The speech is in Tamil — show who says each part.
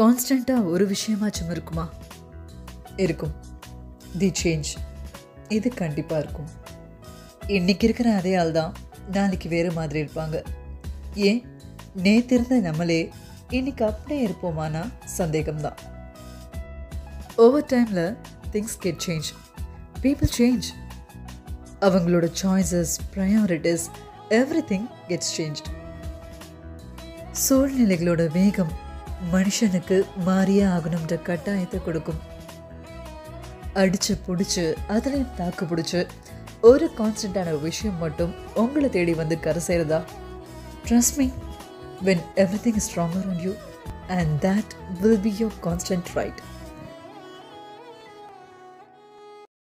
Speaker 1: கான்ஸ்டண்ட்டாக ஒரு விஷயமாச்சும் இருக்குமா இருக்கும். The change. இது கண்டிப்பாக இருக்கும். இன்னைக்கு இருக்கிற அதே ஆள் தான் நாளைக்கு வேறு மாதிரி இருப்பாங்க. ஏன்? நேத்து இருந்த நம்மளே இன்னைக்கு அப்படியே இருப்போமானா சந்தேகம்தான். ஓவர் டைமில் things get change people change அவங்களோட choices priorities everything gets change சூழ்நிலைகளோட வேகம் மனுஷனுக்கு மாறியே ஆகணுன்ற கட்டாயத்தை கொடுக்கும். அடிச்சு பிடிச்சி அதுலேயும் தாக்கு பிடிச்சி ஒரு கான்ஸ்டன்டான விஷயம் மட்டும் உங்களை தேடி வந்து கரை சேருதா? Trust me when everything is stronger on you and that will be your constant right